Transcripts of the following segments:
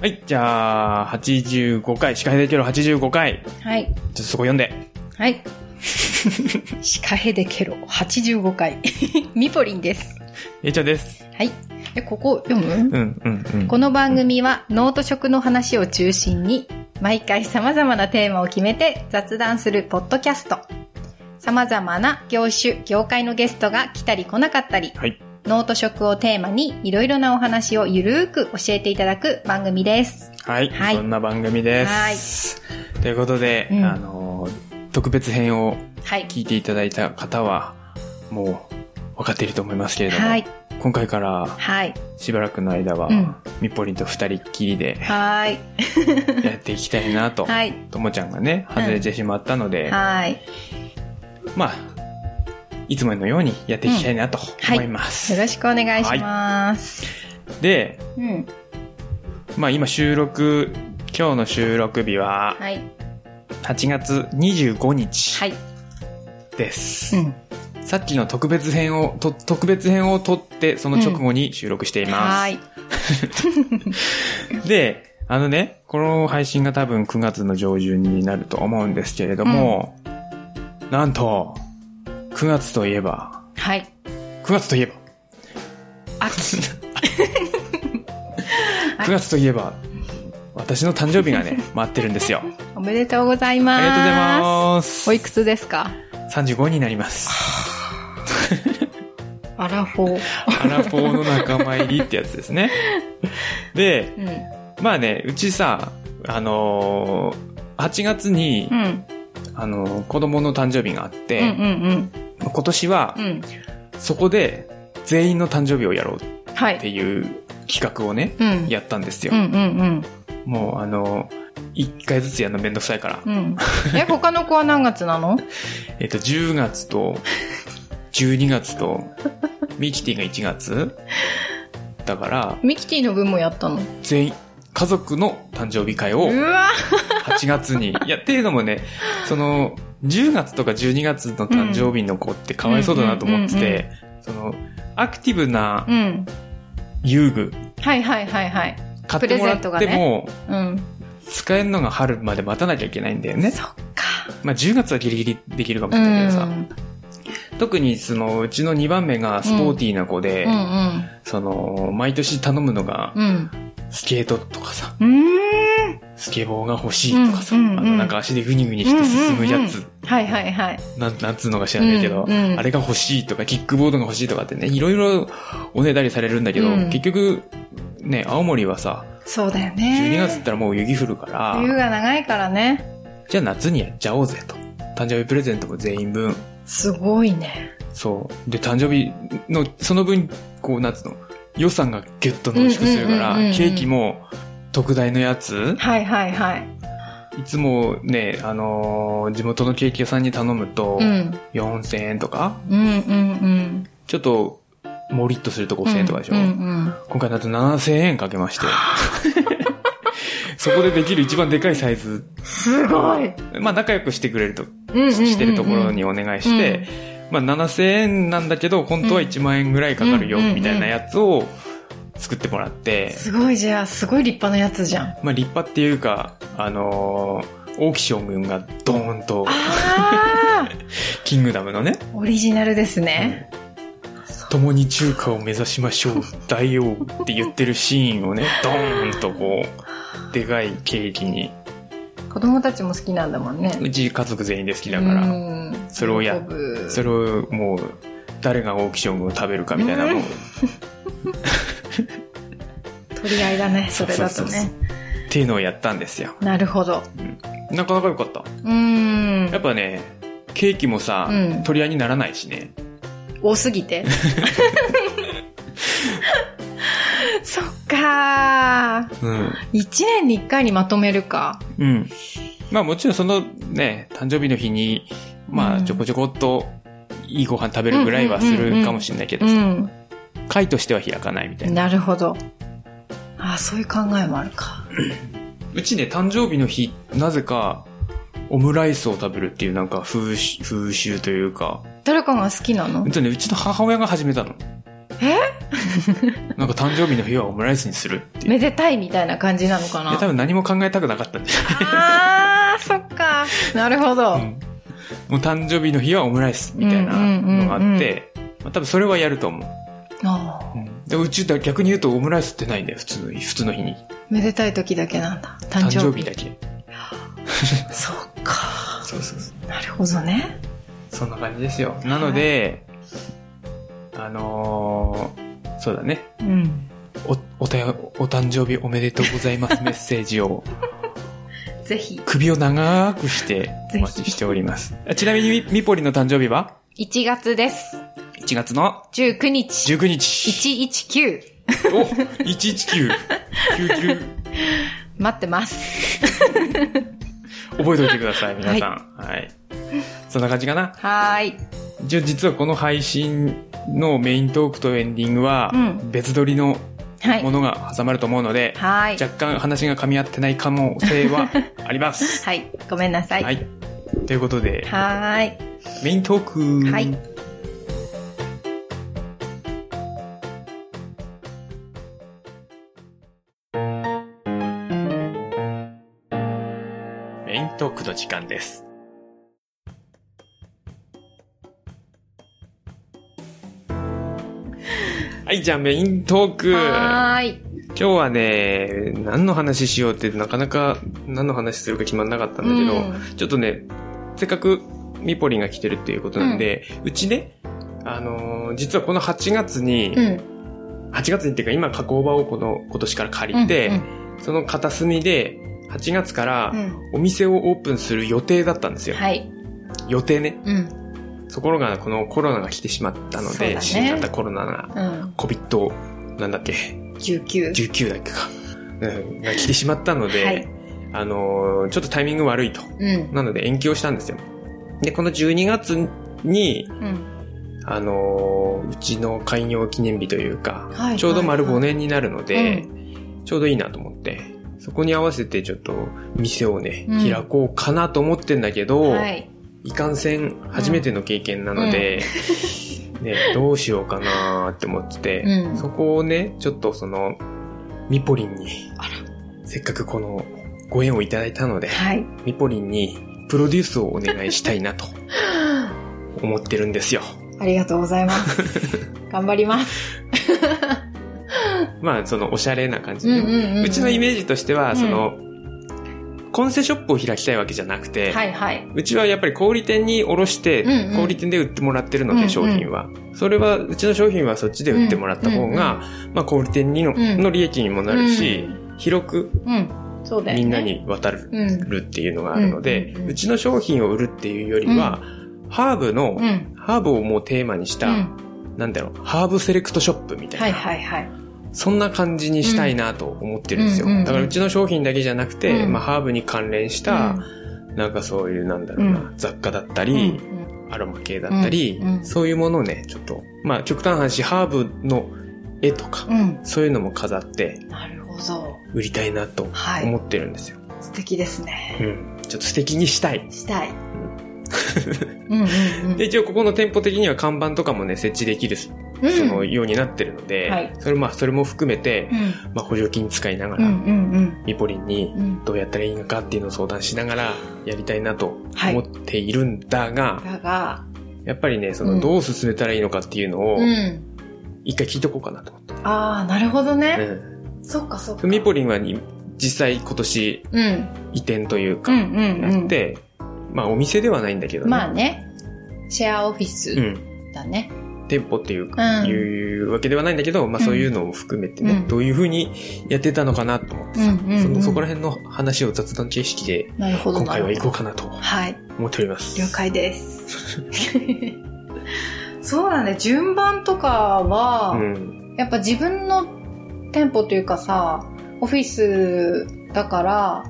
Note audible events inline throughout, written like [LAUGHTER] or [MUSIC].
はい、じゃあ、85回、シカヘデケロ85回。はい。ちょっとそこ読んで。はい。[LAUGHS] シカヘデケロ85回。[LAUGHS] ミポリンです。えいちゃんです。はい。え、ここ読む？うん、うん、うん。この番組はノート食の話を中心に毎回様々なテーマを決めて雑談するポッドキャスト。様々な業種、業界のゲストが来たり来なかったり、はい。ノート食をテーマにいろいろなお話をゆるーく教えていただく番組です。はい。はいそんな番組です。ということで、うんあのー、特別編をはい。聞いていただいた方は、もう、分かっていると思いますけれども、はい。今回からはい。しばらくの間は、うんみっぽりんと二人っきりではい。[LAUGHS] やっていきたいなと、はい。ともちゃんがね、外れてしまったので、はい。まあ、いつものようにやっていきたいなとはい思います。よろしくお願いします。で、うん。まあ今収録、今日の収録日ははい。8月25日はい。です。うん。さっきの特別編を、と特別編を撮って、その直後に収録しています。はい。[LAUGHS] で、あのね、この配信が多分9月の上旬になると思うんですけれども、なんと、9月といえば、はい。9月といえば、秋。[LAUGHS] 9月といえば、私の誕生日がね、[LAUGHS] 待ってるんですよ。おめでとうございます。ありがとうございます。おいくつですか？35になります。[LAUGHS] アラフォー。アラフォーの仲間入りってやつですね。で、うん。まあね、うちさ、あのー8月にう、ん。あのー子供の誕生日があって、うんうん今年はうん。うん。そこで全員の誕生日をやろうっはい。ていう企画をね、うん。やったんですよ。うんうんもうあのー、1回ずつやるのめんどくさいから。うん。うん。え、他の子は何月なの？[LAUGHS] えっと、10月と、12月と、ミキティが1月だから、ミキティの分もやったの？全員、家族の誕生日会をうわ8月に。いや、っていうのもね、その、10月とか12月の誕生日の子ってかわいそうだなと思ってて、その、アクティブなうん。遊具、はいはいはいはい。買ってもらっても、うん。使えるのが春まで待たなきゃいけないんだよね。そっか。まあ10月はギリギリできるかもしうれないけどさ。ん。特にその、うちの2番目がスポーティーな子で。その、毎年頼むのが、うん。スケートとかさ、うーん。スケボーが欲しいとかさ、うんうんうんあの、なんか足でグニグニして進むやつ、はいはいはい。なん、なんつうのか知らないけど、うんうんあれが欲しいとか、キックボードが欲しいとかってね、いろいろおねだりされるんだけど、うん結局、ね、青森はさ、そうだよね。12月ったらもう雪降るから、冬が長いからね。じゃあ夏にやっちゃおうぜと。誕生日プレゼントも全員分。すごいね。そう。で、誕生日の、その分、こう、なんつうの、予算がギュッと濃縮するから、ケーキも特大のやつ、はいはいはい。いつもね、あのー地元のケーキ屋さんに頼むとう、ん。4000円とか、うんうんうん。ちょっと、もりっとすると5000円とかでしょ、うんうん今回だと7000円かけまして。[LAUGHS] そこでできる一番でかいサイズ。すごい。まあ仲良くしてくれると、してるところにお願いして、まあ7000円なんだけど、本当は1万円ぐらいかかるよ、うんみたいなやつを作ってもらって、すごいじゃあ、すごい立派なやつじゃん。まあ立派っていうか、あのー大木将軍がドーンと、[LAUGHS] キングダムのね、オリジナルですね。共に中華を目指しましょう、[LAUGHS] 大王って言ってるシーンをね、ドーンとこう、でかいケーキに、子供たちも好きなんだもんね。うち家族全員で好きだうから、んそれをやそれをもう、誰が大木将軍を食べるかみたいなのを、取り合いだね、それだとね。っていうのをやったんですよ。なるほど。なかなか良かった。うんやっ。ぱね、ケーキもさ、うん取り合いにならないしね。多すぎて。[LAUGHS] [LAUGHS] そっかー。うん。一年に一回にまとめるか。うん。まあもちろんそのね、誕生日の日に、まうんあちょこちょこっといいご飯食べるぐらいはするかもしれないけどさ、うん。会としては開かないみたいな。なるほど。ああ、そういう考えもあるか。[CLEARS THROAT] うちね、誕生日の日、なぜか、オムライスを食べるっていうなんか風習風習というか、誰かが好きなの？うちね、うちの母親が始めたの。[LAUGHS] なんか誕生日の日はオムライスにするっていう。めでたいみたいな感じなのかいや、な多分何も考えたくなかったんで。あー、そっか。なるほど。うんもう誕生日の日はオムライスみたいなのがあって、まあ多分それはやると思う。あーでうちだ逆に言うとオムライスってないんだよ、普通の日、普通の日に。めでたい時だけなんだ。誕誕生日。生日だけ。[LAUGHS] そっか。そうそうそう。なるほどね。そんな感じですよ。なので、あのーそうだね。うん。お、おたよ、お誕生日おめでとうございます [LAUGHS] メッセージをぜひ。首を長くしてお待ちしております。あちなみにみみぽりの誕生日は？1月です。1月の？19日。19日。119。お !119。99。[LAUGHS] 待ってます。[LAUGHS] 覚えておいてください、皆さん。はい。そんな感じかな。はーい。じゃあ実はこの配信のメイントークとエンディングはうん別撮りのはいも。のが挟まると思うので、はーい。若干話が噛み合ってない可能性は [LAUGHS] あります。はい。ごめんなさい。は。はいということで、ーい。メイントーク。はい。メイントークの時間です。はい、じゃあメイントーク。はーい。今日はね、何の話しようってなかなか何の話するか決まんなかったんだけど、うんちょっとね、せっかくミポリンが来てるっていうことなんで、うちね、あのー実はこの8月に、うん。8月にっていうか今加工場をこの今年から借りて、うんその片隅で8月からうんお店をオープンする予定だったんですよ。はい。予定ね。うん。ところがこのコロナが来てしまったので、ね新型コロナが、うん。COVID、なんだっけ、19。19だっけか、うん、が来てしまったので、はいあのーちょっとタイミング悪いと。うん。なので延期をしたんですよ。で、この12月に、うん。あのーうちの開業記念日というか、はいちょうど丸はい5年になるので、うちょうどいいなと思って、そこに合わせてちょっと店をね、うん開こうかなと思ってんだけど、はい。いかんせん初めての経験なので、ね、どうしようかなって思ってて、うんそこをね、ちょっとその、ミポリンに、せっかくこのご縁をいただいたので、はい。ミポリンにプロデュースをお願いしたいなと [LAUGHS] 思ってるんですよ。ありがとうございます。[LAUGHS] 頑張ります。まあ、そのおしゃれな感じで、うんうんうんうんうちのイメージとしては、うんその、コンセショップを開きたいわけじゃなくて、はいはい。うちはやっぱり小売店に卸して、うんうん小売店で売ってもらってるので、うんうん商品は。それは、うちの商品はそっちで売ってもらった方が、まあ小売店にの,、うんの利益にもなるし、広くうん。そうだよね。みんなに渡るうん。っていうのがあるので、うんうんうんうちの商品を売るっていうよりは、ハーブの、うん。ハーブをもうテーマにした、うん。なんだろう、ハーブセレクトショップみたいな、はいはいはい。そんな感じにしたいなと思ってるんですよ。うんうんうんだからうちの商品だけじゃなくて、うんまあハーブに関連した、なんかそういうなんだろうな、う雑貨だったうんり、アロマ系だったり、そういうものをね、ちょっと、まあ極端な話、ハーブの絵とか。そういうのも飾ってなるほど。売りたいなとはい思ってるんですよ。素敵ですね。うん。ちょっと素敵にしたい。したい。うんうんうん。[LAUGHS] で、一応ここの店舗的には看板とかもね、設置できる、うんそのようになってるので、はいそれまあ、それも含めてう、ん。まあ補助金使いながうんうら、んミポリンにうん。うん。どうやったらいいのかっていうのを相談しながらやりたいなとはい思っているんだが、だが、やっぱりね、そうんのどう進めたらいいのかっていうのをうん。一回聞いとこうかなと思って。ああ、なるほどね。うそっかそっか。ん。ミポリンはに実際今年うん。移転というか、うんうんうん。やって、まあお店ではないんだけどね。まあね。シェアオフィスうん。だね。店舗っていういうわけではないんだけど、まあそういうのも含めてね、うんどういうふうにやってたのかなと思ってさ、そのそこら辺の話を雑談形式で今回は行こうか。かなとはい。思っております。了解です。[LAUGHS] そうだね。順番とかは、うん。やっぱ自分の店舗というかさ、オフィスだから、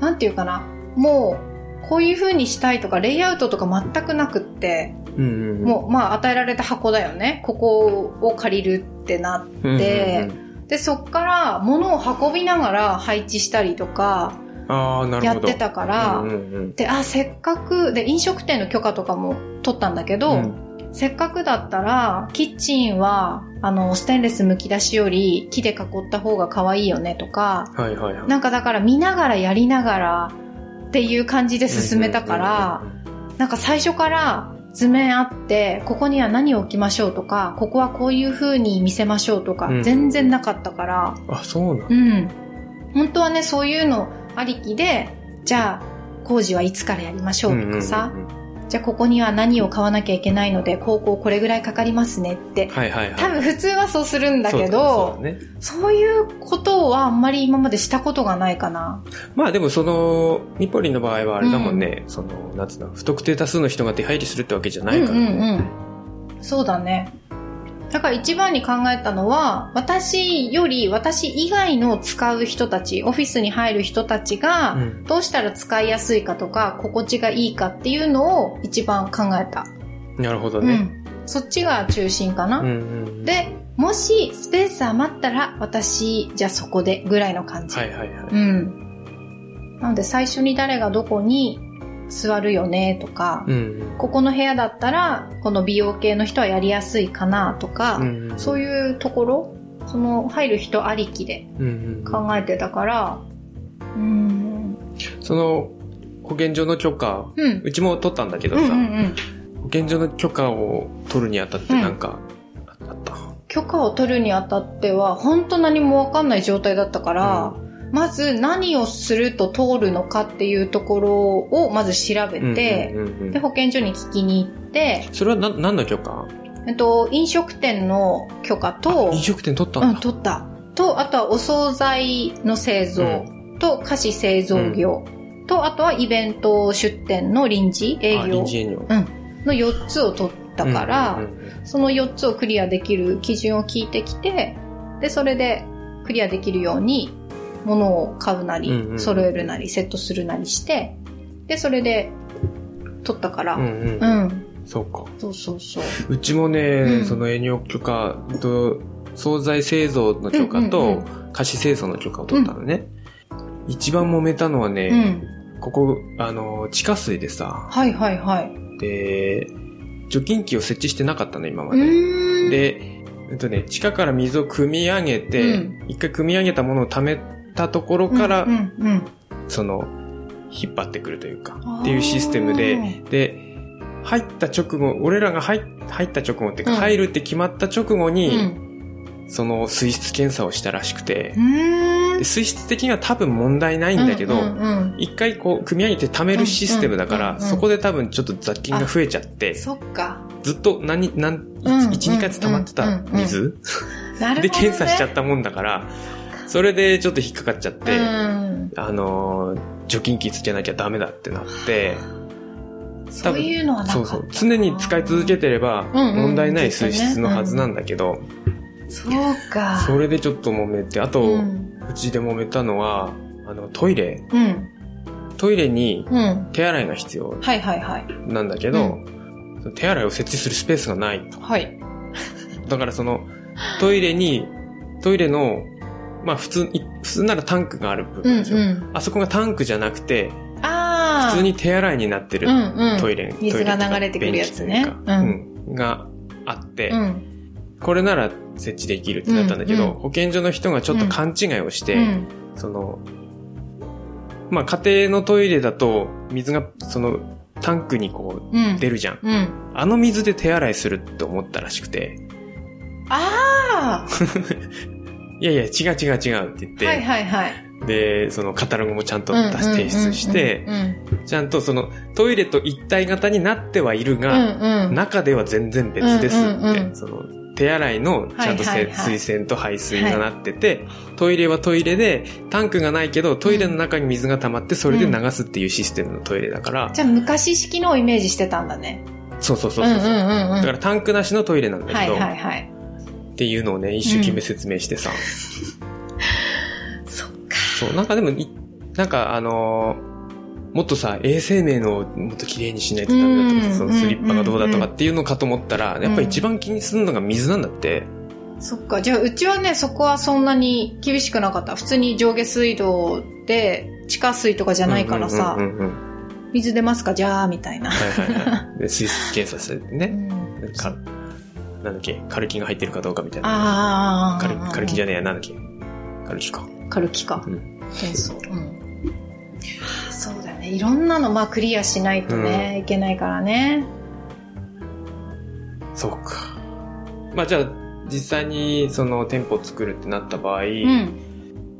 なんていうかな。もう、こういう風にしたいとか、レイアウトとか全くなくって。もう、まあ、与えられた箱だよね。ここを借りるってなって、で、そっから物を運びながら配置したりとか。やってたから、うんうんうんで、あ、せっかく、で、飲食店の許可とかも取ったんだけど、うんせっかくだったら、キッチンは、あの、ステンレス剥き出しより木で囲った方が可愛いよねとか、はいはいはい。なんかだから見ながらやりながらっていう感じで進めたから、なんか最初から図面あって、ここには何を置きましょうとか、ここはこういう風に見せましょうとかう、ん。全然なかったから、あ、そうなんうん。本当はね、そういうのありきで、じゃあ、工事はいつからやりましょうとかさ、うんうんうんうんじゃあここには何を買わなきゃいけないので、こうこれぐらいかかりますねって。はいはいはい。多分普通はそうするんだけそうね。そういうことはあんまり今までしたことがないかな。まあでもその、ミポリンの場合はあれだもんね、その、なんつうの、不特定多数の人が出入りするってわけじゃないからね。うんうんうん。そうだね。だから一番に考えたのは、私より私以外の使う人たち、オフィスに入る人たちがう、んどうしたら使いやすいかとか、心地がいいかっていうのを一番考えた。なるほどね。うん。そっちが中心かな。うんうん。で、もしスペース余ったら、私、じゃあそこでぐらいの感じ。はいはいはい。うん。なので最初に誰がどこに座るよねとか、うんここの部屋だったら、この美容系の人はやりやすいかなとか、うん。そういうところ、その入る人ありきで。考えてたから、うん、その、保健所の許可、うちも取ったんだけどうん、うさ、ん、うん。保健所の許可を取るにあたってなんか、あった？許可を取るにあたっては、本当何もわかんない状態だったから、まず何をすると通るのかっていうところをまず調べて、うんうんうんうん。で、保健所に聞きに行って、それはな何の許可？えっと、飲食店の許可と、飲食店取ったうんん、だ。取った。と、あとはお惣菜の製造、と菓子製造業、と、あとはイベント出店の臨時営あ業臨時営業。うん、の4つを取ったから、うんうんうんその4つをクリアできる基準を聞いてきて、で、それでクリアできるように、物を買うなり、うんうん揃えるなり、セットするなりして、で、それで取ったから、うんうんうん。そうか。そうそうそう。うちもね、うんその営業許可と、惣菜製造の許可うんうんと、菓子製造の許可を取ったのね。一番揉めたのはね、うん。ここ、あの、地下水でさ、はいはいはい。で、除菌機を設置してなかったの、今まうで。で、えっとね、地下から水を汲み上げて、うん一回汲み上げたものを溜めたところから、その、引っ張ってくるというかっていうシステムで、で、入った直後、俺らが入入った直後っていうか、うん。入るって決まった直後に、うん。その水質検査をしたらしくて、水質的には多分問題ないんだけど、一回こう、組み上げて貯めるシステムだから、そこで多分ちょっと雑菌が増えちゃって、そっか。ずっと何、何、うん1、2ヶ月溜まってた水。で検査しちゃったもんだから、それでちょっと引っかかっちゃって、うん。あのー、除菌機つけなきゃダメだってなって、そういうのはなか。そうそう。常に使い続けてれば、うんうん問題ない水質のはずなんだけど、そうか。それでちょっと揉めて、あと、う。うんちで揉めたのは、あの、トイレ。うん。トイレにうん。手洗いが必要はいはいはい。なんだけど、手洗いを設置するスペースがないと。はい。だからその、トイレに、トイレの、まあ普通、い普通ならタンクがある部うん分ですよ。うん。あそこがタンクじゃなくて、ああ。普通に手洗いになってるうんうんトイレ、水がトイレとか流れてくるやつねうんうんがあって、うん。これなら設置できるってなったんだけど、うんうん保健所の人がちょっと勘違いをして、うん。その、まあ家庭のトイレだと水がそのタンクにこうん。う出るじゃん。うん。あの水で手洗いするって思ったらしくて、あ [LAUGHS] いやいや違う違う違うって言って、あ。はいはいはい。で、そのカタログもちゃんと提出して、うんちゃんとそのトイレと一体型になってはいるうんが、うんうん。中では全然別ですって、うんうんうんその手洗いのちゃんとせ、はいはいはい水洗と排水がなってて、トイレはトイレで、タンクがないけど、トイレの中に水が溜まって、それで流すっていうシステムのトイレだから、じゃあ昔式のをイメージしてたんだね。そうそうそうそう。んうんうんうん。だからタンクなしのトイレなんだけど、はいはいはい。っていうのをね、一生懸命説明してさ。[LAUGHS] そっか。そう、なんかでもい、なんかあのーもっとさ、衛生面をもっと綺麗にしないとダメだとか、うんそのスリッパがどうだとうんかっていうのかと思ったら、やっぱ一番気にするのが水なんだって。そっか。じゃあ、うちはね、そこはそんなに厳しくなかった。普通に上下水道で、地下水とかじゃないからさうん、うんうんうん水出ますか？じゃあ、みたいな。はいはいはい。で、水質検査してうね。んか、なんだっけ、カルキが入ってるかどうかみたいな。ああ。カルカルキじゃねえや、なんだっけ。カルキか。カルキか。うん。転送。うん。そうだよね。いろんなの、まあクリアしないとね、いけないからね。そうか。まあじゃあ、実際にその店舗を作るってなった場合、うん。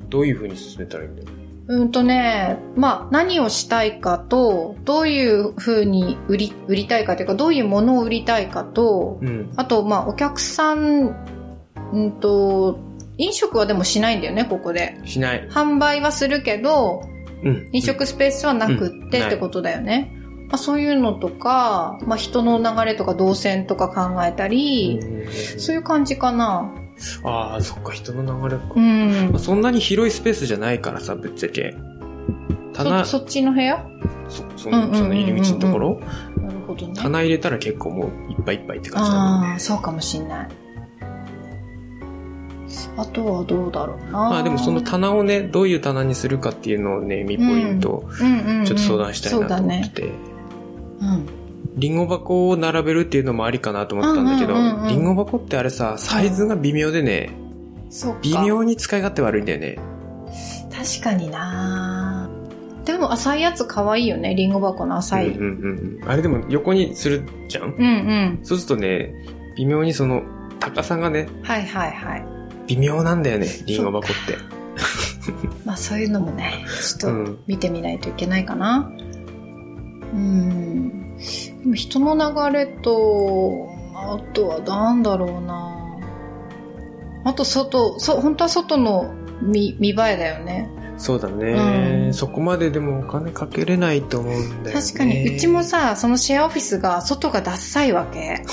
どういう風に進めたらいいんだよ。う？んとね、まあ何をしたいかと、どういう風に売り、売りたいかというか、どういうものを売りたいかと、うん。あと、まあお客さん、うんと、飲食はでもしないんだよね、ここで。しない。販売はするけど、うん。飲食スペースはなくってうんってことだよね。まあ、そういうのとか、まあ、人の流れとか動線とか考えたり、うんそういう感じかな。ああ、そっか、人の流れか。うんまあ、。そんなに広いスペースじゃないからさ、ぶっちゃけ。棚、そ、そっちの部屋？そ、その、うんうんうんうんその入り口のところ、なるほどね。棚入れたら結構もういっぱいいっぱいって感じだもんああ、ね。そうかもしんない。あとはどうだろうな。まあでもその棚をね、どういう棚にするかっていうのをね、見ポイント、うんうんうん、ちょっと相談したいなと思ってそうて。だね。リンゴ箱を並べるっていうのもありかなと思ったんだけど、うんうんうんうんリンゴ箱ってあれさ、サイズが微妙でね、うか。微妙に使い勝手悪いんだよね。確かになでも浅いやつ可愛いよね。リンゴ箱の浅い。うんうんうんうん。あれでも横にするじゃん？うんうん。そうするとね、微妙にその高さがね、はいはいはい。微妙なんだよね、リンゴ箱って。[LAUGHS] まあそういうのもね、ちょっうんと見てみないといけないかな。うん。人の流れと、あとはなんだろうな。あと外、そ、本当は外の見、見栄えだよね。そうだね、うんそこまででもお金かけれないと思うんだよね。確かに、うちもさ、そのシェアオフィスが外がダッサいわけ。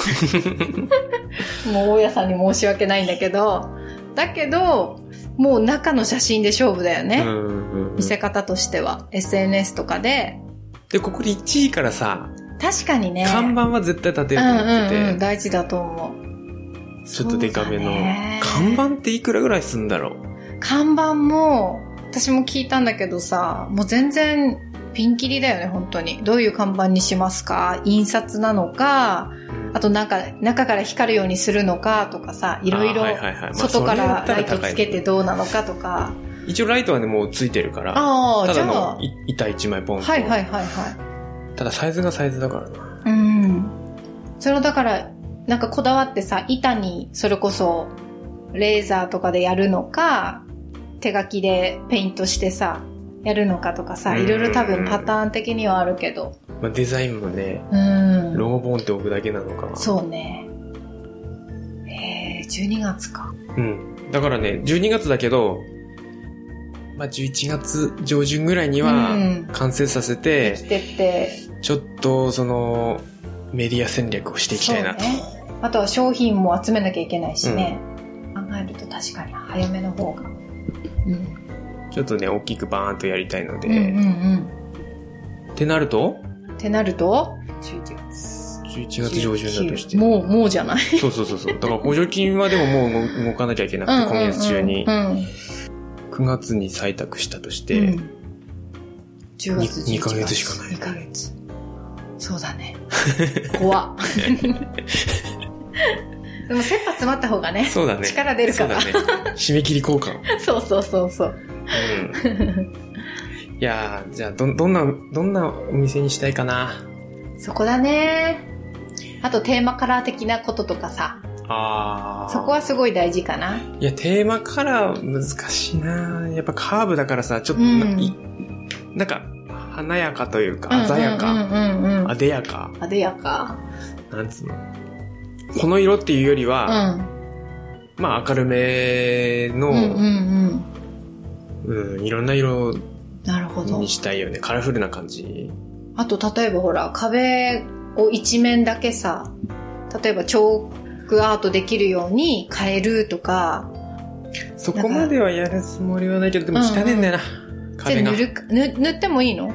[LAUGHS] もう大家さんに申し訳ないんだけど、だけど、もう中の写真で勝負だよね。うんうんうん見せ方としては。SNS とかで。で、ここで1位からさ、確かにね。看板は絶対立てうようと思ってて、んうんうん、大事だと思う。ちょっとデカめの。看板っていくらぐらいすんだろう？看板も、私も聞いたんだけどさ、もう全然ピンキリだよね、本当に。どういう看板にしますか？印刷なのか、あとなんか中から光るようにするのかとかさ、いろいろ外からライトつけてどうなのかとか。一応ライトはね、もうついてるから、ああ、たじゃだの板1枚ポンと。はいはいはいはい。ただサイズがサイズだからな。うん。それをだから、なんかこだわってさ、板にそれこそレーザーとかでやるのか、手書きでペイントしてさ、やるのかとかさ、うんいろいろ多分パターン的にはあるけど。まあ、デザインもね、うん。ロゴボンって置くだけなのかな。そうね。へえ、12月か。うん。だからね、12月だけど、まあ、11月上旬ぐらいにはうん完成させでて、きてって、ちょっとその、メディア戦略をしていきたいなと。ね。あとは商品も集めなきゃいけないしね。考えると確かに早めの方が。うん。ちょっとね、大きくバーンとやりたいので、うんうんうん。ってなると、ってなると、11月。11月上旬だとして。もう、もうじゃない？そうそうそうそう。だから補助金はでももう動動かなきゃいけなくて、今月中にう。ん。9月に採択したとして、うん。10月、に11月。二ヶ月しかない2ヶ月。そうだね。怖っ。[LAUGHS] でも、切羽詰まった方がね。そうだね。力出るからそうだね。締め切り効果を。[LAUGHS] そうそうそうそう。うん。いやー、じゃあ、ど、どんな、どんなお店にしたいかな。そこだね。あと、テーマカラー的なこととかさ。あー。そこはすごい大事かな。いや、テーマカラー難しいなやっぱカーブだからさ、ちょっとうんな、んか、華やかというか、鮮やか。あでやか、あでやか。なんつうの。この色っていうよりうは、ん。まあ明るめの、うんいろんな色なるほどに。したいよね。カラフルな感じ。あと、例えばほら、壁を一面だけさ、例えばチョークアートできるように変えるとか、そこまではやるつもりはないけど、でも汚ねえんだよな。じゃあ壁が塗。るか、塗塗ってもいいの？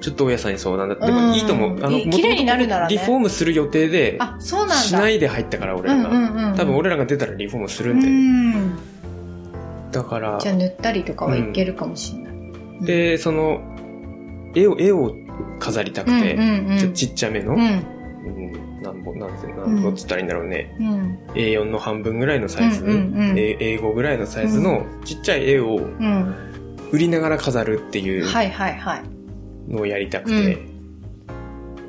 ちょっと大家さんに相談だ。でうんもいいと思う。あの、い綺麗になるならねリフォームする予定で、あ、そうなんだ。しないで入ったから俺らが。うんうんうん。多分俺らが出たらリフォームするうんで。ん。だからじゃ、あ塗ったりとかはいけるかもしれない。で、その、絵を、絵を飾りたくて、うんうんうんちょっとちっちゃめの、うん。うん、なんぼ、なんて、なんぼっつったらいいんだろうね。うん。A4 の半分ぐらいのサイズ、うんうんうん A- A5 ぐらいのサイズのちっちゃい絵をうん。売りながら飾るっていう。のをやりたくて、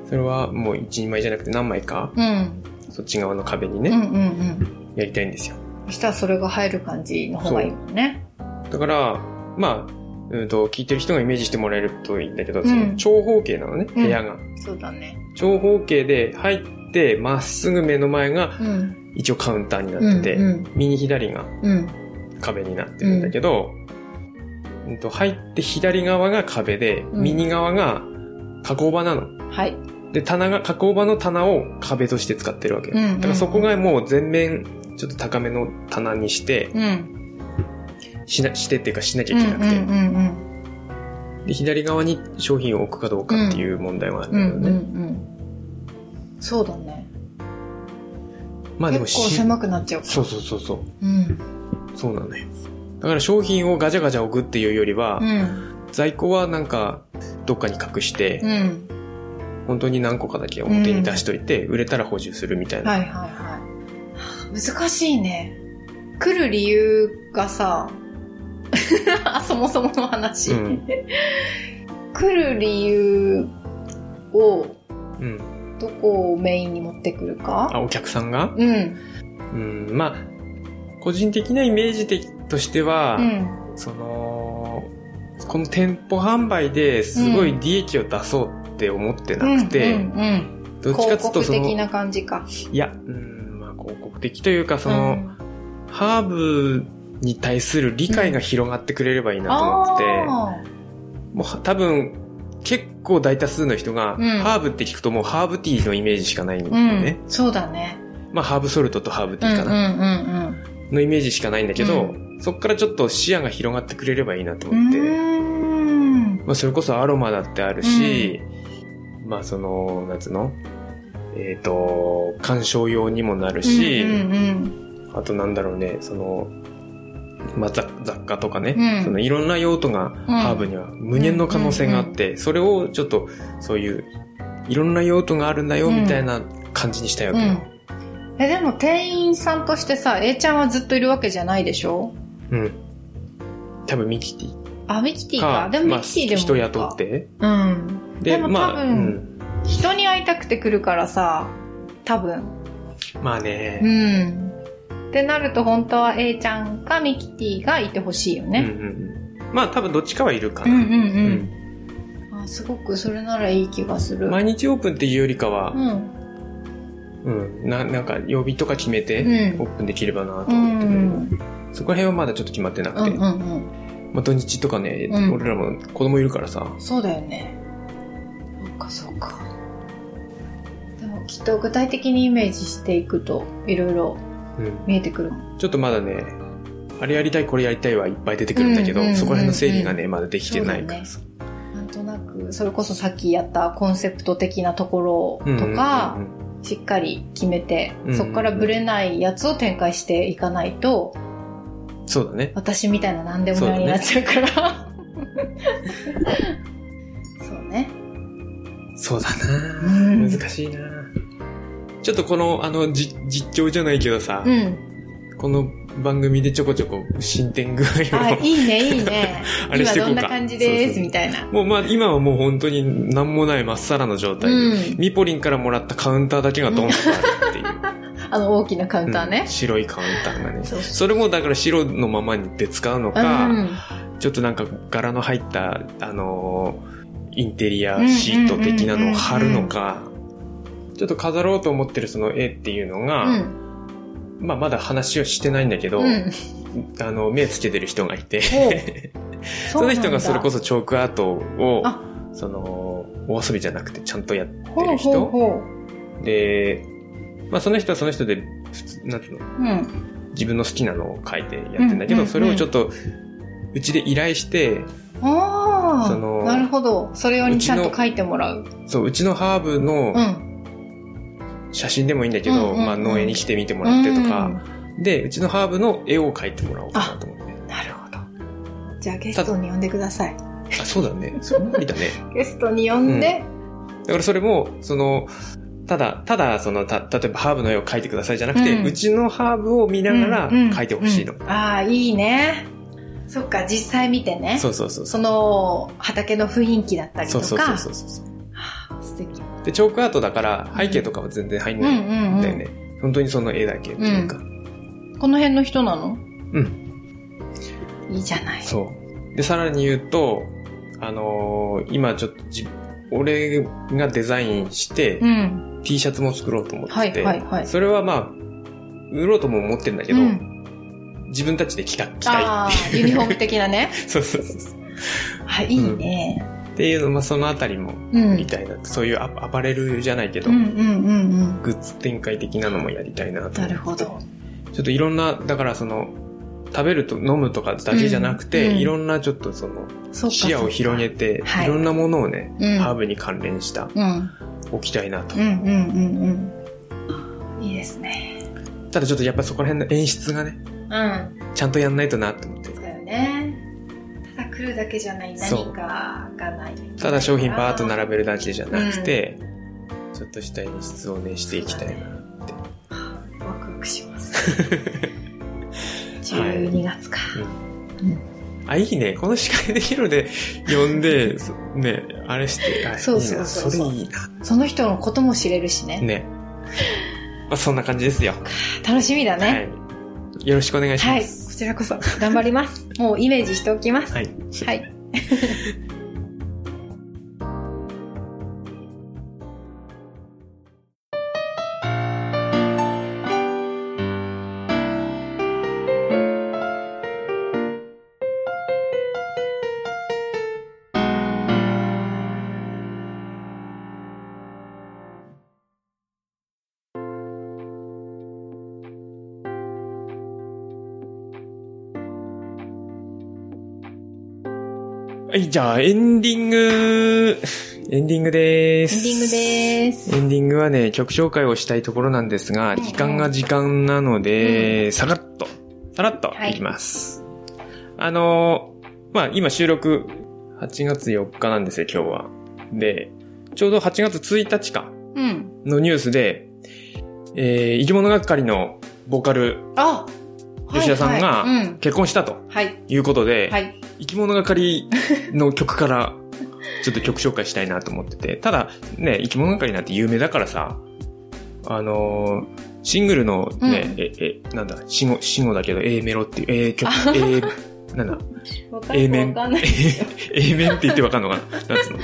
それはもう一人前じゃなくて何枚か、うん。そっち側の壁にね、うんうんうん。やりたいんですよ。そしたらそれが入る感じの方がいいもんね。だから、まあ、うんと、聞いてる人がイメージしてもらえるといいんだけど、んその長方形なのね、部屋が。そうだね。長方形で入って、まっすぐ目の前がうん。一応カウンターになってて、うんうん右左がうん。壁になってるんだけど、うんと入って左側が壁で、うん右側が加工場なの。はい。で、棚が、加工場の棚を壁として使ってるわけよ。うんうんうんだからそこがもう全面、ちょっと高めの棚にして、うん。しな、してっていうかしなきうんうんゃいけなくて、うんで、左側に商品を置くかどうかっていう問題はあるんうん。うんうんだよね。うん。そうだね。まあでも結構し、狭くなっちゃう。そうそうそうそう。うん。そうなのよ。だから商品をガチャガチャ置くっていうよりは、うん。在庫はなんか、どっかに隠して、うん。本当に何個かだけ表に出しといて、売れたら補充するみたいな。はいはいはい。難しいね。来る理由がさ、あ [LAUGHS] そもそもの話。うん来る理由をうん。どこをメインに持ってくるか？あ、お客さんが？うん。うん。まあ、個人的なイメージ的としては、うん。その、この店舗販売ですごい利益を出そうって思ってなくて、うんうんうんどっちかっつうとその、広告的な感じか。いや、うん、まあ広告的というか、その、うんハーブに対する理解が広がってくれればいいなと思ってて、あもう多分、結構大多数の人が、うんハーブって聞くともうハーブティーのイメージしかないんだーよね。うん。そうだね。まあハーブソルトとハーブティーかな、うんうんのイメージしかないんだけど、うそっからちょっと視野が広がってくれればいいなとうんうん。思って、うーん。まあそれこそアロマだってあるし、まあその、なんつうの？えっ、と、鑑賞用にもなるし、うんうんあとなんだろうね、その、まあ、雑雑貨とかね、うんそのいろんな用途がハーブには無限の可能性があって、それをちょっとそういういろんな用途があるんだよみたいな感じにしたいわけよ。うんえ、でも店員さんとしてさ、A ちゃんはずっといるわけじゃないでしょ？うん。多分ミキティあ、ミキティか、か。でもミまあ、キティでも。人雇っ。て。うん。でもまあ、多分うん。人に会いたくて来るからさ、多分。まあね、うん。ってなると本当は A ちゃんかミキティがいてほしいようんうんね。うん。まあ多分どっちかはいるかな。うんうんうん。あすごくそれならいい気がする。毎日オープンっていうよりかはう、ん。うん、ななんか曜日とか決めてうんオープンできればなとう思ってる、ん。そこら辺はまだちょっと決まってなくて、うんうんうん。まあ、土日とかね、うん俺らも子供いるからさ、そうだよね。そうかそうか。でもきっと具体的にイメージしていくといろいろうん、見えてくる。ちょっとまだね、あれやりたいこれやりたいはいっぱい出てくるんだけど、そこら辺の整理がね、まだできてないからさ。なんとなく、それこそさっきやったコンセプト的なところとか、しっかり決めてそこからブレないやつを展開していかないと、そうだね。私みたいな何でもないになっちゃうから。[LAUGHS] そうね。そうだうな、ん難しいなちょっとこの、あの、じ実況じゃないけどさ、うん。この番組でちょこちょこ進展具合あ、を、いいね、いいね。[LAUGHS] あれ今してこうんかどな感じです、そうそうみたいな。もうまあ今はもう本当に何もないまっさらな状態で、うんミポリンからもらったカウンターだけがドンとあるっていう。[LAUGHS] あの大きなカウンターねうん。白いカウンターがね。そうそれもだから白のままにで使うのうか、ん。ちょっとなんか柄の入った、あのーインテリアシート的なのを貼るのか、ちょっと飾ろうと思ってるその絵っていうのが、うん。まあまだ話をしてないんだけど、うん。あの、目つけてる人がいて、[LAUGHS] その人がそれこそそチョークアートをあ、その、お遊びじゃなくてちゃんとやって。る人。ほうほうほで、まあその人はその人で、普通なんていうの、う。うん。自分の好きなのを書いてやってんだけど、それをちょっと、うちで依頼して、ああ、なるほど。それ用にちゃんと書いてもらう。そう、うちのハーブのうん。写真でもいいんだけど、うんうんうんまあ農園に来てみてもらってとか、で、うちのハーブの絵を描いてもらおうかなと思って。うん。なるほど。じゃあゲストに呼んでください。あ、そうだね。[LAUGHS] それもありだね。ゲストに呼んで、だからそれも、その、ただ、ただ、その、た、例えばハーブの絵を描いてくださいじゃなくて、ううんちのハーブを見ながらうんうん描いてほしいの。うんああ、いいね。そっか、実際見てね。そうそうそうそ。の畑の雰囲気だったりとか。そうそうそうそうそう。はあ素敵。で、チョークアートだから、背景とかは全然入んうんないうんうん。んだよね。本当にその絵だけっていうか。この辺の人なの？うん。いいじゃない。そう。で、さらに言うと、あのー今ちょっとじ、俺がデザインして、うん。T シャツも作ろうと思ってて、はいはいはいそれはまあ、売ろうとも思ってるんだけど、うん自分たちで着た、着たいっていう。ユニフォーム的なね。[LAUGHS] そうそうそうそう。あ、いいね。っていうの、まあ、そのあたりも、うん。みたいな、そういうアアパレルじゃないけど、うんうんうんうん。グッズ展開的なのもやりたいなと。なるほど。ちょっといろんな、だからその、食べると飲むとかだけじゃなくて、うんうんいろんなちょっとその。視野を広げて。て、はいいろんなものをね、うんハーブに関連した、うん。置きたいなと。うんうんうんうん。いいですね。ただちょっとやっぱそこら辺の演出がね、うん。ちゃんとやんないとなと思って。来るだけじゃない何かがない。ただ商品バーっと並べるだけじゃなくうて、ちょっとした演出をね、していきたいなって。ワクワクします。[LAUGHS] 12月か。あ、いいね。この司会できるので呼んで、そ [LAUGHS] ね、あれして、あそうそうそうそういいなその人のことも知れるしね。な。ね。まあそんな感じですよ。楽しみだはね。い。よろしくお願いしはい。こます。ちらこそ頑張ります。もうイメージしておきます。はい。はい。[LAUGHS] はい、じゃあ、エンディング、エンディングでーす。エンディングでーす。エンディングはね、曲紹介をしたいところなんですが、うんうん時間が時間なので、さらっと、さらっといきます。あのー、まあ、今収録、8月4日なんですよ、今日は。で、ちょうど8月1日か、うん。のニュースで、えー、生き物がかりのボーカル、あ吉田さんはいはいうんが結婚したとはい。いうことで、はい。生き物がかりの曲から、ちょっと曲紹介したいなと思ってて。ただ、ね、生き物がかりなんて有名だからさ、あのーシングルのね、うん。え、え、なんだ、死後、死後だけど A メロっていう、A 曲、[LAUGHS] A、なんだ、A 面。[LAUGHS] A 面って言ってわかんのかななんつう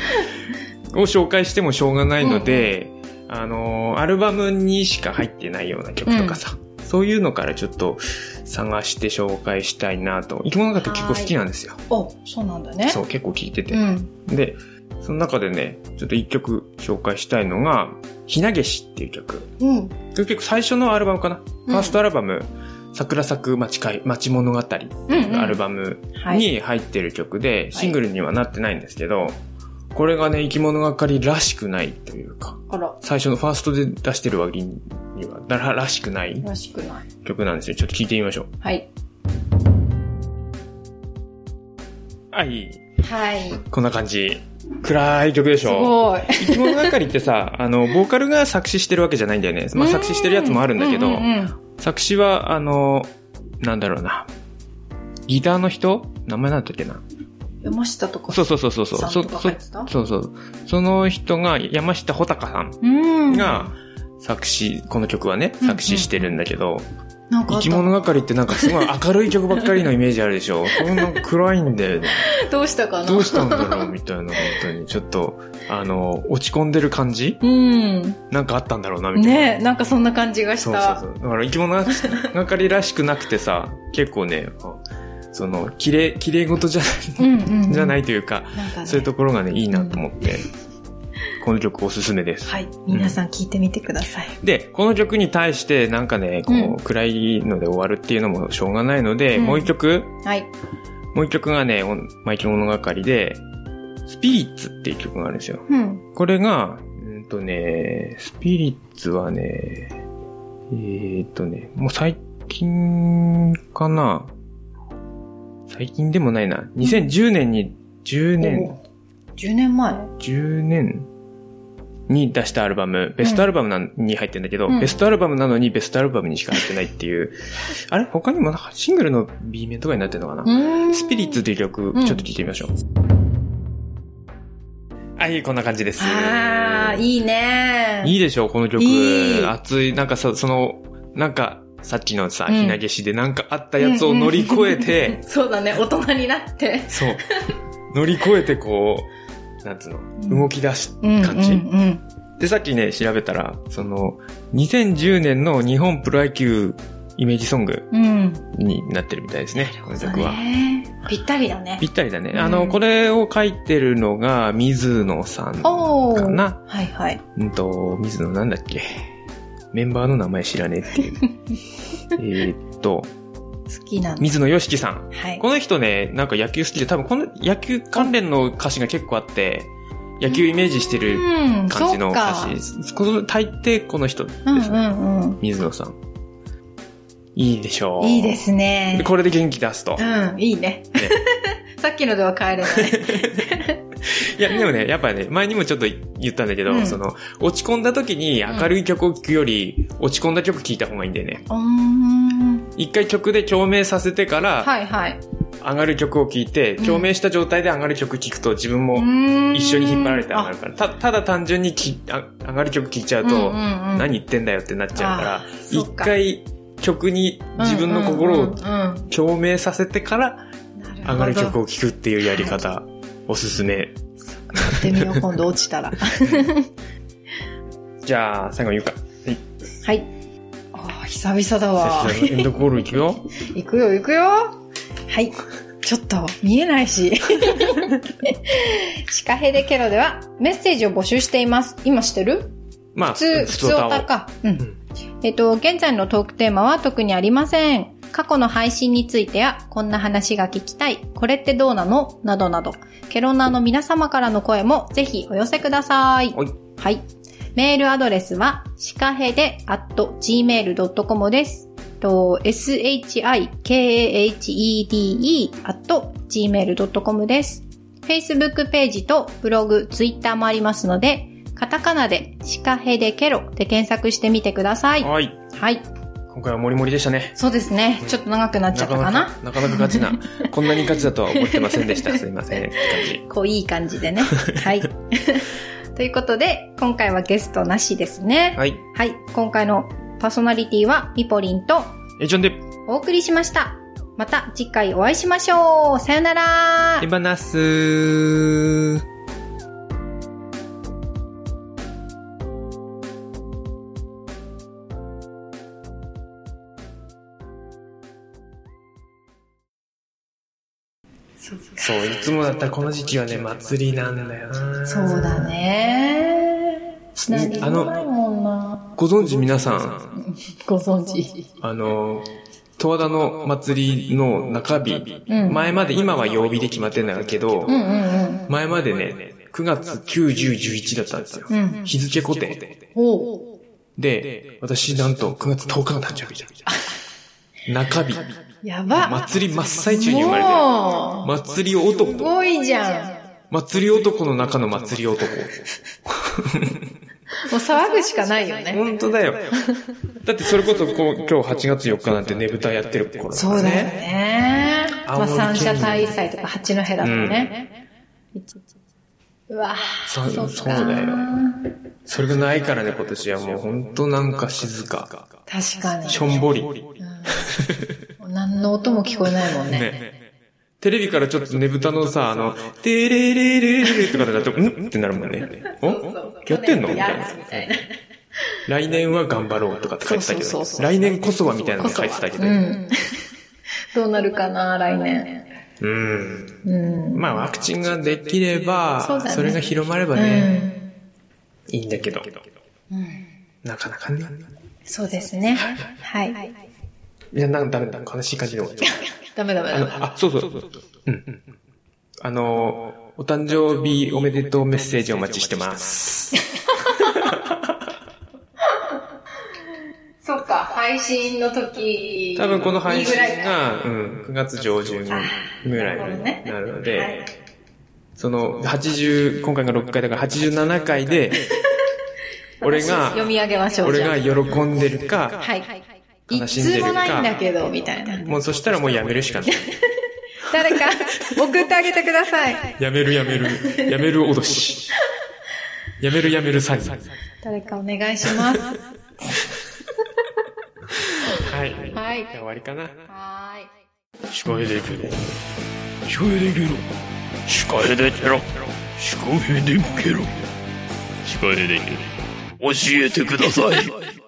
の。を紹介してもしょうがないので、あのーアルバムにしか入ってないような曲とかさ、そういうのからちょっと探して紹介したいなと。生き物がかりって結構好きなんですよ。お、そうなんだね。そう、結構聴いてて。うん。で、その中でね、ちょっと一曲紹介したいのが、ひなげしっていう曲。うん。結構最初のアルバムかな、うんファーストアルバム、桜咲く町会、町物語うん、うん。アルバムはい。に入ってる曲で、シングルにはなってないんですけど、これがね、生き物がかりらしくないというか、あら、最初のファーストで出してる割には、ららしくないらしくない。曲なんですよ。ちょっと聴いてみましょう。はい。はい。はい。こんな感じ。暗い曲でしすょごい。生き物係ってさ、あの、ボーカルが作詞してるわけじゃないんだよね。まあ、作詞してるやつもあるんだけど、うんうんうん作詞は、あの、なんだろうな。ギターの人？名前なんだっけな。山下とか。そうそうそうそうそう。そとか入ってた？そうそう。その人が、山下穂高さんうん。が作詞、この曲はね、うん作詞してるんだけど、なんかあった？生き物係ってなんかすごい明るい曲ばっかりのイメージあるでしょ？こんな暗いんだよね。[LAUGHS] どうしたかな？どうしたんだろうみたいな、本当に。ちょっと、あの、落ち込んでる感じ？うん。なんかあったんだろうな、みたいな。ねなんかそんな感じがしそうた。そうそう。だから生き物係らしくなくてさ、結構ね、その、綺麗、綺麗事じゃない、うんうんうん。じゃないというか、かね。そういうところがね、いいなと思って、この曲おすすめです。はい。皆さん聞いてみてください。で、この曲に対してなんかね、こう、うん暗いので終わるっていうのもしょうがないので、うんもう一曲、はい。もう一曲がね、おマイキ物語で、スピリッツっていう曲があるんですよ。うん。これが、うんとね、スピリッツはね、えーっとね、もう最近かな最近でもないな。2010年に、10年、お10年前？10年に出したアルバム、ベストアルバムなに入ってんだけど、うん。ベストアルバムなのにベストアルバムにしか入ってないっていう。あれ？他にもなんかシングルの B 面とかになってるのかな、スピリッツっていう曲、うん。ちょっと聞いてみましょう。はい、こんな感じです。ああ、いいね。いいでしょこの曲。いい。熱い、なんかさ、その、なんか、さっきのさ、うんひなげしでなんかあったやつを乗り越えて、そうだね、大人になって。そう。乗り越えてこう、なんつうの、動き出す感じ。うんうんで、さっきね、調べたら、その、2010年の日本プロ野球イメージソングうん。うん。になってるみたいですね、この曲は。ねぴったりだねぴ。ったりだね。うんあの、これを書いてるのが、水野さん。かな。はいはい。うんと、水野なんだっけ？メンバーの名前知らねえっていう。[LAUGHS] えーっと、好きなの。水野よしきさん。はい。この人ね、なんか野球好きで、多分この野球関連の歌詞が結構あって、野球イメージしてるうん、感じの歌詞。この大抵この人ですうんね。うんうん。水野さん。いいでしょう。いいですねで。これで元気出すと。うん、いいね。[LAUGHS] さっきのでは帰れない。[LAUGHS] いや、でもね、やっぱね、前にもちょっと言ったんだけど、うんその、落ち込んだ時に明るい曲を聴くより、落ち込んだ曲聴いた方がいいんだよね。一回曲で共鳴させてから、はいはい。上がる曲を聴いて、うん共鳴した状態で上がる曲聴くと自分も一緒に引っ張られて上がるから。たただ単純にきあ上がる曲聴いちゃうと、うんうんうん何言ってんだよってなっちゃうから一回曲に自分の心をうんうんうん共鳴させてからうん上がる曲を。を聴くっていうやり方、おすすめ。やってみよう、今度落ちたら。[LAUGHS] じゃあ、最後言うか。はい。はい。あー久々だわ。エンドコールいくよ。[LAUGHS] 行くよ、行くよ。はい。ちょっと、見えないし。[LAUGHS] シカヘデケロではメッセージを募集しています。今してる？まあ、普通、普通オタか。うん。えっと、現在のトークテーマは特にありません。過去の配信についてや、こんな話が聞きたい、これってどうなの？などなど、ケロナーの皆様からの声もぜひお寄せください。はい。はい。メールアドレスは、シカヘデ at gmail.com です。と、shikahede at gmail.com です。Facebook ページとブログ、Twitter もありますので、カタカナでシカヘデケロで検索してみてください。はい。はい。今回はモリモリでしたね。そうですね。ちょっと長くなっちゃったかな。なかなかガチな。こんなにガチだとは思ってませんでした。[LAUGHS] すいません。って感じ。こう、いい感じでね。はい。ということで、今回はゲストなしですね。はい。はい。今回のパーソナリティはミポリンとえちょんで、お送りしました。また次回お会いしましょう。さよならエバナスー。そう、いつもだったらこの時期はね、祭りなんだよな。そうだね。何あのもないもんな。ご存知皆さん、ご存知。あの、十和田の祭りの中日、うん前まで、今は曜日で決まってんだけど、うんうんうん。前までね、9月9、10、11だったんですよ。うん日付固定。で、私なんと9月10日の誕生日じゃん。[LAUGHS] 中日。やば。祭り真っ最中に生まれてる。祭り男す。ごいじゃ祭り男の中の祭り男。ん。[LAUGHS] もう騒ぐしかないよね。本当だよ。だってそれこそこう、今日8月4日なんてねぶたやってる頃だからそうだよね。ね。まあ、三者大祭とか八戸だとね。うわそうそっかそうだよそれがないからね、今年はもう本当なんか静か。確かに。しょんぼり。うん何の音も聞こえないもんね。ね。テレビからちょっとねぶたのさ、あの、テレレレレレとかだと、ん？ってなるもんね。おやってんの？みたいな。来年は頑張ろうとかって書いてたけど来年こそはみたいなの書いてたけどう。ん。どうなるかな、来年。うん。うん。まあワクチンができれば、それが広まればうね、ん。いいんだけど、うん。なかなかね。そうですね。はい。いや、なんダメだ、悲しい感じで終わっちゃう。[LAUGHS] ダメダメダメ。あ、そうそう。うん。うんあの、お誕生日おめでとうメッセージお待ちしてます。[LAUGHS] そっか、配信の時多分この配信が、うん、9月上旬ぐらいになるので、その、80、今回が6回だから87回で、[LAUGHS] 俺が読み上げましょう。俺じゃあが喜んでるか、はい。悲いしんでるかつもないんだけど、みたいな。もうそしたらもうやめるしかない。[LAUGHS] 誰か、送ってあげてください。やめるやめる。やめる脅し。やめるやめる詐欺。誰かお願いします。はい。はいじゃあ終わりかな。はーい。司会できろ。司会できろ。司会できろ。司会できろ。司会できろ。教えてください。